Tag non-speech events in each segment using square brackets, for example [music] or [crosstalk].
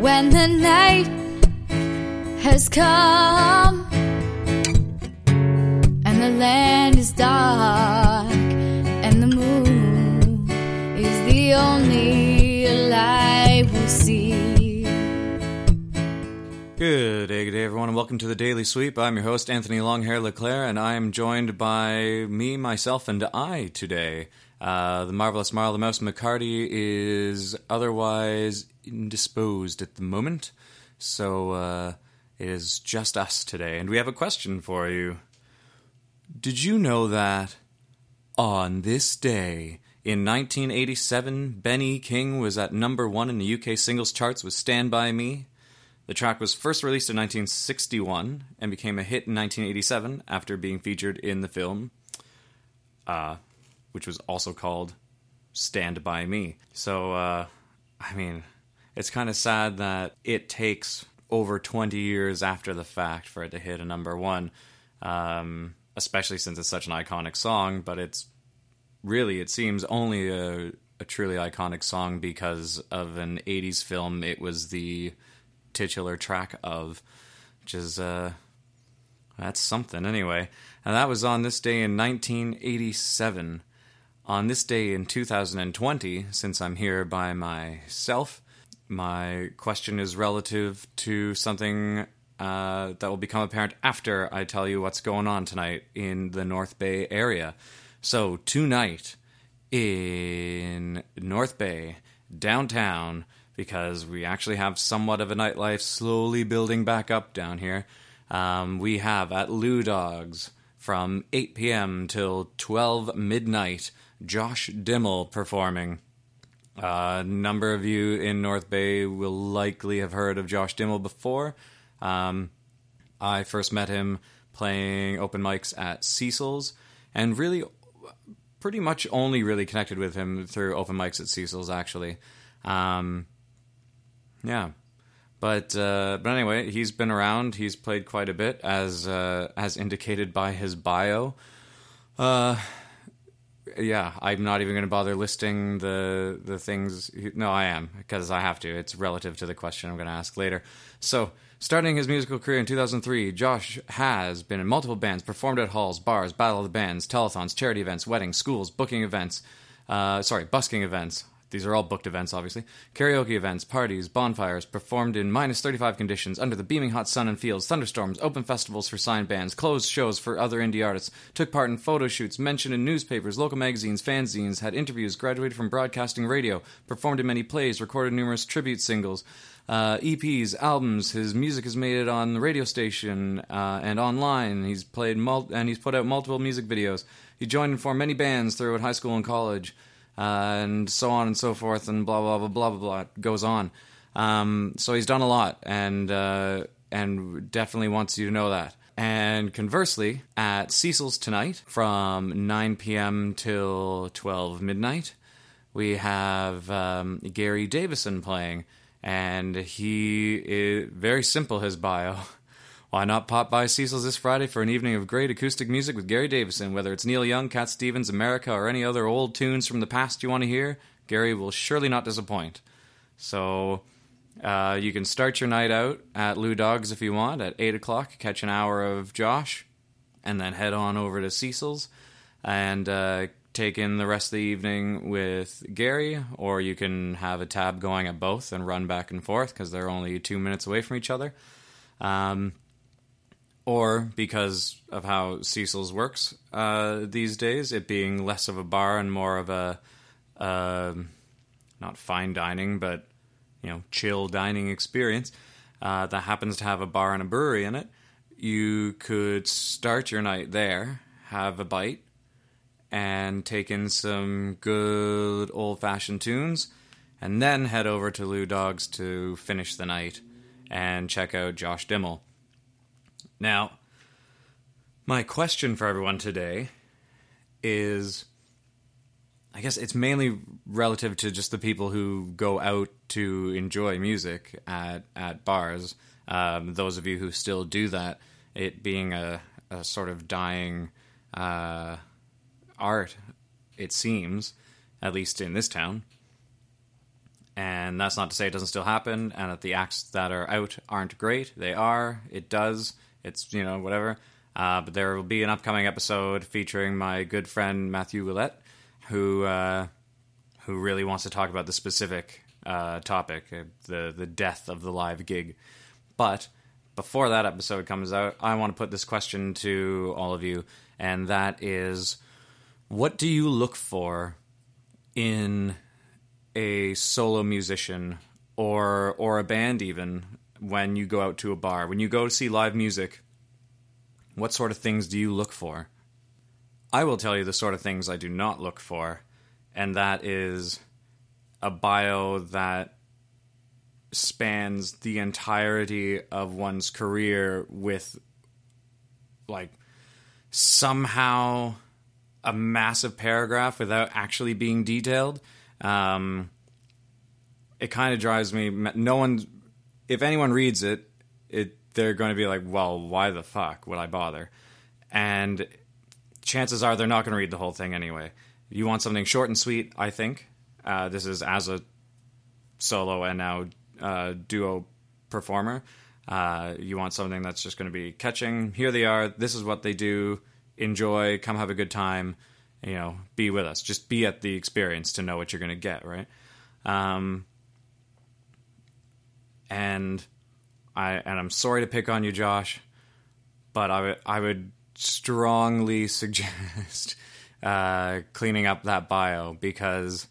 when the night has come and the land is dark everyone, and welcome to the Daily Sweep. I'm your host, Anthony Longhair Leclerc, and I am joined by me, myself, and I today. Uh, the marvelous Marla Mouse McCarty is otherwise indisposed at the moment, so uh, it is just us today. And we have a question for you. Did you know that on this day in 1987, Benny King was at number one in the UK singles charts with Stand By Me? The track was first released in 1961 and became a hit in 1987 after being featured in the film, uh, which was also called Stand By Me. So, uh, I mean, it's kind of sad that it takes over 20 years after the fact for it to hit a number one, um, especially since it's such an iconic song, but it's really, it seems, only a, a truly iconic song because of an 80s film it was the titular track of, which is, uh, that's something anyway. And that was on this day in 1987. On this day in 2020, since I'm here by myself, my question is relative to something uh, that will become apparent after I tell you what's going on tonight in the North Bay area. So, tonight in North Bay, downtown, because we actually have somewhat of a nightlife slowly building back up down here, um, we have at Lou Dawg's from 8 p.m. till 12 midnight Josh Dimmel performing. A number of you in North Bay will likely have heard of Josh Dimmel before. Um, I first met him playing open mics at Cecil's, and really, pretty much only really connected with him through open mics at Cecil's, actually. Um, yeah. But uh, but anyway, he's been around. He's played quite a bit, as uh, as indicated by his bio. Uh, yeah, I'm not even going to bother listing the the things. No, I am because I have to. It's relative to the question I'm going to ask later. So, starting his musical career in 2003, Josh has been in multiple bands, performed at halls, bars, battle of the bands, telethons, charity events, weddings, schools, booking events. Uh, sorry, busking events. These are all booked events, obviously. Karaoke events, parties, bonfires, performed in minus 35 conditions under the beaming hot sun and fields, thunderstorms, open festivals for signed bands, closed shows for other indie artists, took part in photo shoots, mentioned in newspapers, local magazines, fanzines, had interviews, graduated from broadcasting radio, performed in many plays, recorded numerous tribute singles, uh, EPs, albums. His music is made it on the radio station uh, and online. He's played mul- and he's put out multiple music videos. He joined and formed many bands throughout high school and college and so on and so forth, and blah blah blah blah blah blah goes on. Um, so he's done a lot, and uh, and definitely wants you to know that. And conversely, at Cecil's tonight from 9 p.m. till 12 midnight, we have um, Gary Davison playing, and he is very simple. His bio. [laughs] Why not pop by Cecil's this Friday for an evening of great acoustic music with Gary Davison? Whether it's Neil Young, Cat Stevens, America, or any other old tunes from the past you want to hear, Gary will surely not disappoint. So uh, you can start your night out at Lou Dawg's if you want at 8 o'clock, catch an hour of Josh, and then head on over to Cecil's and uh, take in the rest of the evening with Gary, or you can have a tab going at both and run back and forth because they're only two minutes away from each other. Um, or because of how Cecil's works uh, these days, it being less of a bar and more of a uh, not fine dining, but you know, chill dining experience uh, that happens to have a bar and a brewery in it. You could start your night there, have a bite, and take in some good old fashioned tunes, and then head over to Lou Dawg's to finish the night and check out Josh Dimmel. Now, my question for everyone today is I guess it's mainly relative to just the people who go out to enjoy music at, at bars. Um, those of you who still do that, it being a, a sort of dying uh, art, it seems, at least in this town. And that's not to say it doesn't still happen, and that the acts that are out aren't great. They are. It does. It's you know whatever. Uh, but there will be an upcoming episode featuring my good friend Matthew Willette, who uh, who really wants to talk about the specific uh, topic, uh, the the death of the live gig. But before that episode comes out, I want to put this question to all of you, and that is, what do you look for in a solo musician or or a band even when you go out to a bar when you go to see live music what sort of things do you look for i will tell you the sort of things i do not look for and that is a bio that spans the entirety of one's career with like somehow a massive paragraph without actually being detailed. Um, it kind of drives me. No one, if anyone reads it, it they're going to be like, "Well, why the fuck would I bother?" And chances are they're not going to read the whole thing anyway. You want something short and sweet, I think. Uh, this is as a solo and now uh, duo performer. Uh, you want something that's just going to be catching. Here they are. This is what they do. Enjoy. Come have a good time. You know, be with us. Just be at the experience to know what you're going to get. Right. Um, and I and I'm sorry to pick on you, Josh, but I would I would strongly [laughs] suggest uh, cleaning up that bio because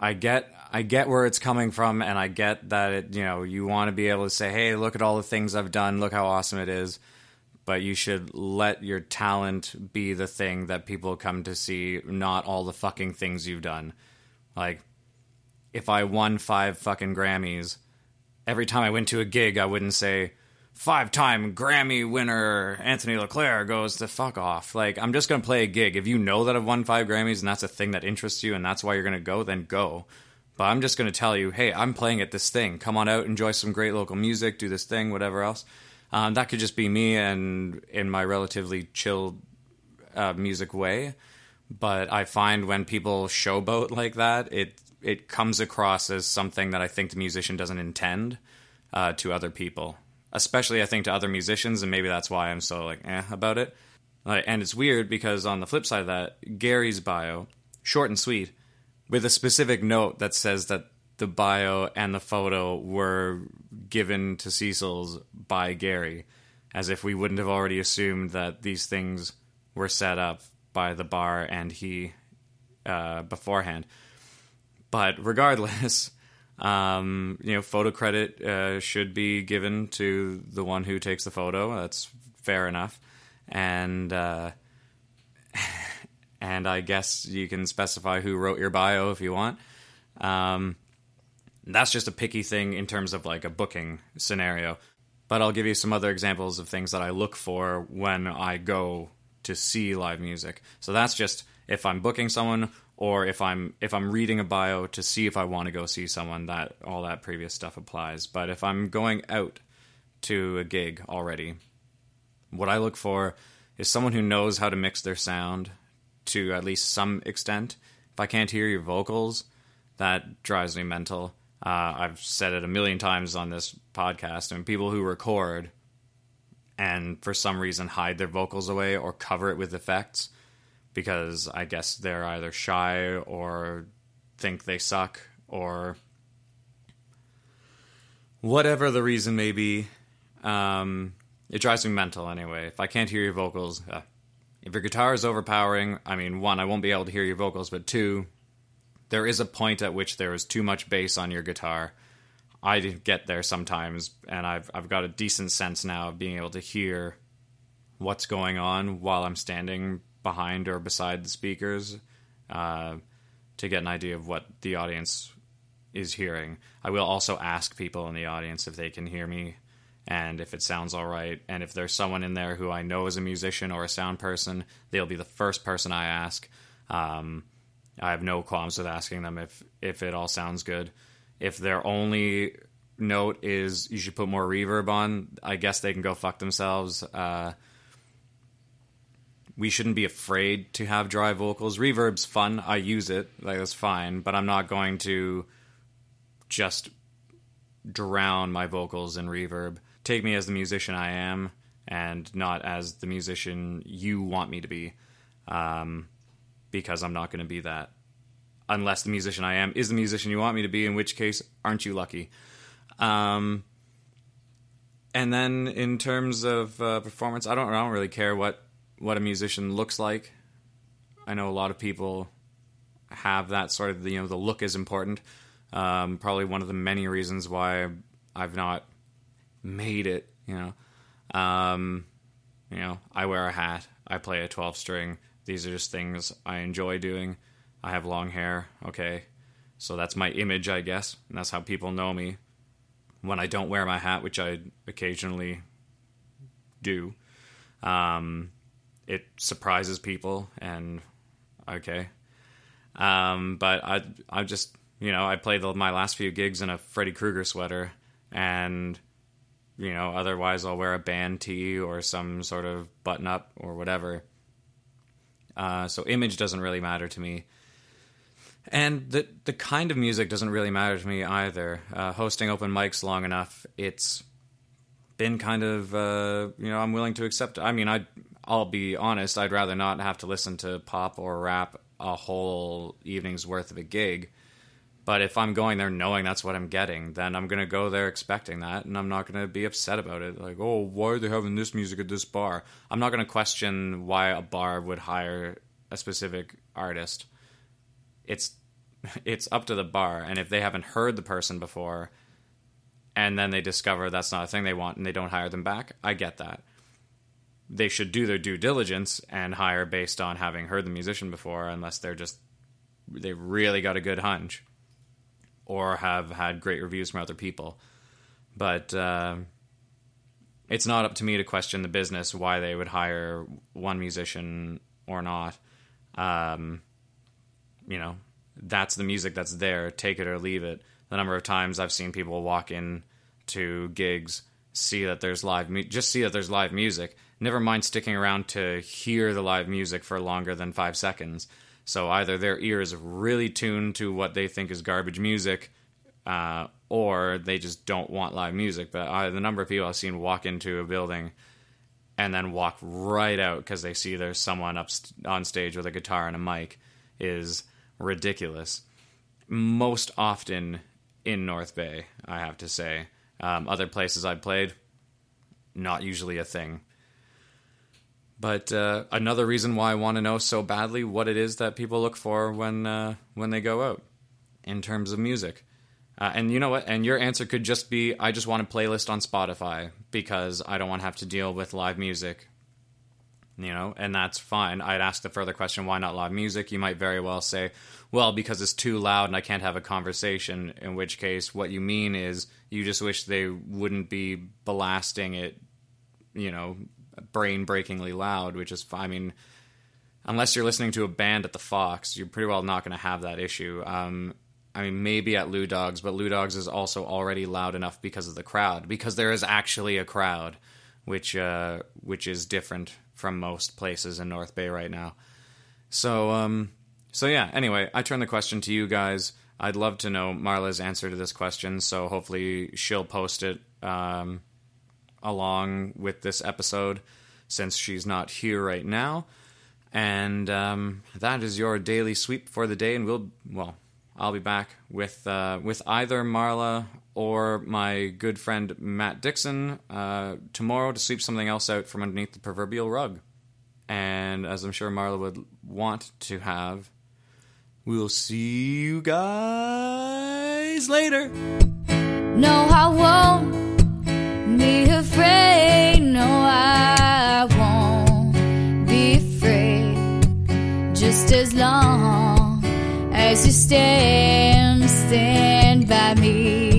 I get I get where it's coming from, and I get that it, you know you want to be able to say, "Hey, look at all the things I've done. Look how awesome it is." But you should let your talent be the thing that people come to see, not all the fucking things you've done. Like, if I won five fucking Grammys, every time I went to a gig, I wouldn't say, five time Grammy winner Anthony LeClaire goes to fuck off. Like, I'm just going to play a gig. If you know that I've won five Grammys and that's a thing that interests you and that's why you're going to go, then go. But I'm just going to tell you, hey, I'm playing at this thing. Come on out, enjoy some great local music, do this thing, whatever else. Um, that could just be me and in my relatively chill uh, music way. But I find when people showboat like that, it it comes across as something that I think the musician doesn't intend uh, to other people, especially I think to other musicians, and maybe that's why I'm so like eh about it. Like, and it's weird because on the flip side of that, Gary's bio, short and sweet, with a specific note that says that the bio and the photo were given to Cecil's by Gary, as if we wouldn't have already assumed that these things were set up by the bar and he uh, beforehand. But regardless, [laughs] um, you know, photo credit uh, should be given to the one who takes the photo. That's fair enough, and uh, [laughs] and I guess you can specify who wrote your bio if you want. Um, that's just a picky thing in terms of like a booking scenario. But I'll give you some other examples of things that I look for when I go to see live music. So that's just if I'm booking someone or if I'm if I'm reading a bio to see if I want to go see someone that all that previous stuff applies. But if I'm going out to a gig already, what I look for is someone who knows how to mix their sound to at least some extent. If I can't hear your vocals, that drives me mental. Uh, I've said it a million times on this podcast, and people who record and for some reason hide their vocals away or cover it with effects because I guess they're either shy or think they suck or whatever the reason may be. Um, it drives me mental anyway. If I can't hear your vocals, uh, if your guitar is overpowering, I mean, one, I won't be able to hear your vocals, but two, there is a point at which there is too much bass on your guitar. I get there sometimes, and I've I've got a decent sense now of being able to hear what's going on while I'm standing behind or beside the speakers uh, to get an idea of what the audience is hearing. I will also ask people in the audience if they can hear me and if it sounds all right. And if there's someone in there who I know is a musician or a sound person, they'll be the first person I ask. Um, I have no qualms with asking them if if it all sounds good. If their only note is you should put more reverb on, I guess they can go fuck themselves. Uh, we shouldn't be afraid to have dry vocals. Reverb's fun. I use it. Like that's fine, but I'm not going to just drown my vocals in reverb. Take me as the musician I am and not as the musician you want me to be. Um, because I'm not going to be that. Unless the musician I am is the musician you want me to be, in which case, aren't you lucky? Um, and then in terms of uh, performance, I don't, I don't really care what, what a musician looks like. I know a lot of people have that sort of, you know, the look is important. Um, probably one of the many reasons why I've not made it. You know, um, you know, I wear a hat. I play a twelve string. These are just things I enjoy doing. I have long hair. Okay, so that's my image, I guess, and that's how people know me. When I don't wear my hat, which I occasionally do, um, it surprises people, and okay. Um, but I, I just you know, I played the, my last few gigs in a Freddy Krueger sweater, and you know, otherwise I'll wear a band tee or some sort of button up or whatever. Uh, so image doesn't really matter to me, and the the kind of music doesn't really matter to me either. Uh, hosting open mics long enough, it's been kind of uh, you know I'm willing to accept. I mean, I I'll be honest, I'd rather not have to listen to pop or rap a whole evening's worth of a gig but if I'm going there knowing that's what I'm getting, then I'm to go there expecting that, and I'm not to be upset about it. Like, oh, why are they having this music at this bar? I'm not to question why a bar would hire a specific artist. It's it's up to the bar, and if they haven't heard the person before, and then they discover that's not a thing they want, and they don't hire them back, I get that. They should do their due diligence and hire based on having heard the musician before, unless they're just they really got a good hunch or have had great reviews from other people. But uh, it's not up to me to question the business why they would hire one musician or not. Um, you know, that's the music that's there. Take it or leave it. The number of times I've seen people walk in to gigs, see that there's live, mu- just see that there's live music. Never mind sticking around to hear the live music for longer than five seconds so either their ears really tuned to what they think is garbage music, uh, or they just don't want live music. But uh, the number of people I've seen walk into a building and then walk right out because they see there's someone up st- on stage with a guitar and a mic is ridiculous. Most often in North Bay, I have to say. Um, other places I've played, not usually a thing. But uh, another reason why I want to know so badly what it is that people look for when uh, when they go out in terms of music. Uh, and you know what? And your answer could just be I just want a playlist on Spotify because I don't want to have to deal with live music. You know, and that's fine. I'd ask the further question why not live music? You might very well say, well, because it's too loud and I can't have a conversation. In which case, what you mean is you just wish they wouldn't be blasting it, you know, brain breakingly loud, which is, I mean, unless you're listening to a band at the Fox, you're pretty well not going to have that issue. Um, I mean, maybe at Lou Dawg's, but Lou Dawg's is also already loud enough because of the crowd, because there is actually a crowd, which uh, which is different from most places in North Bay right now. So, um, so yeah. Anyway, I turn the question to you guys. I'd love to know Marla's answer to this question, so hopefully she'll post it um, along with this episode since she's not here right now. And um, that is your daily sweep for the day. And we'll, well, I'll be back with uh, with either Marla or my good friend Matt Dixon uh, tomorrow to sweep something else out from underneath the proverbial rug. And as I'm sure Marla would want to have, we'll see you guys later. No, I won't be afraid. No, I won't be afraid. Just as long as you stand, stand by me.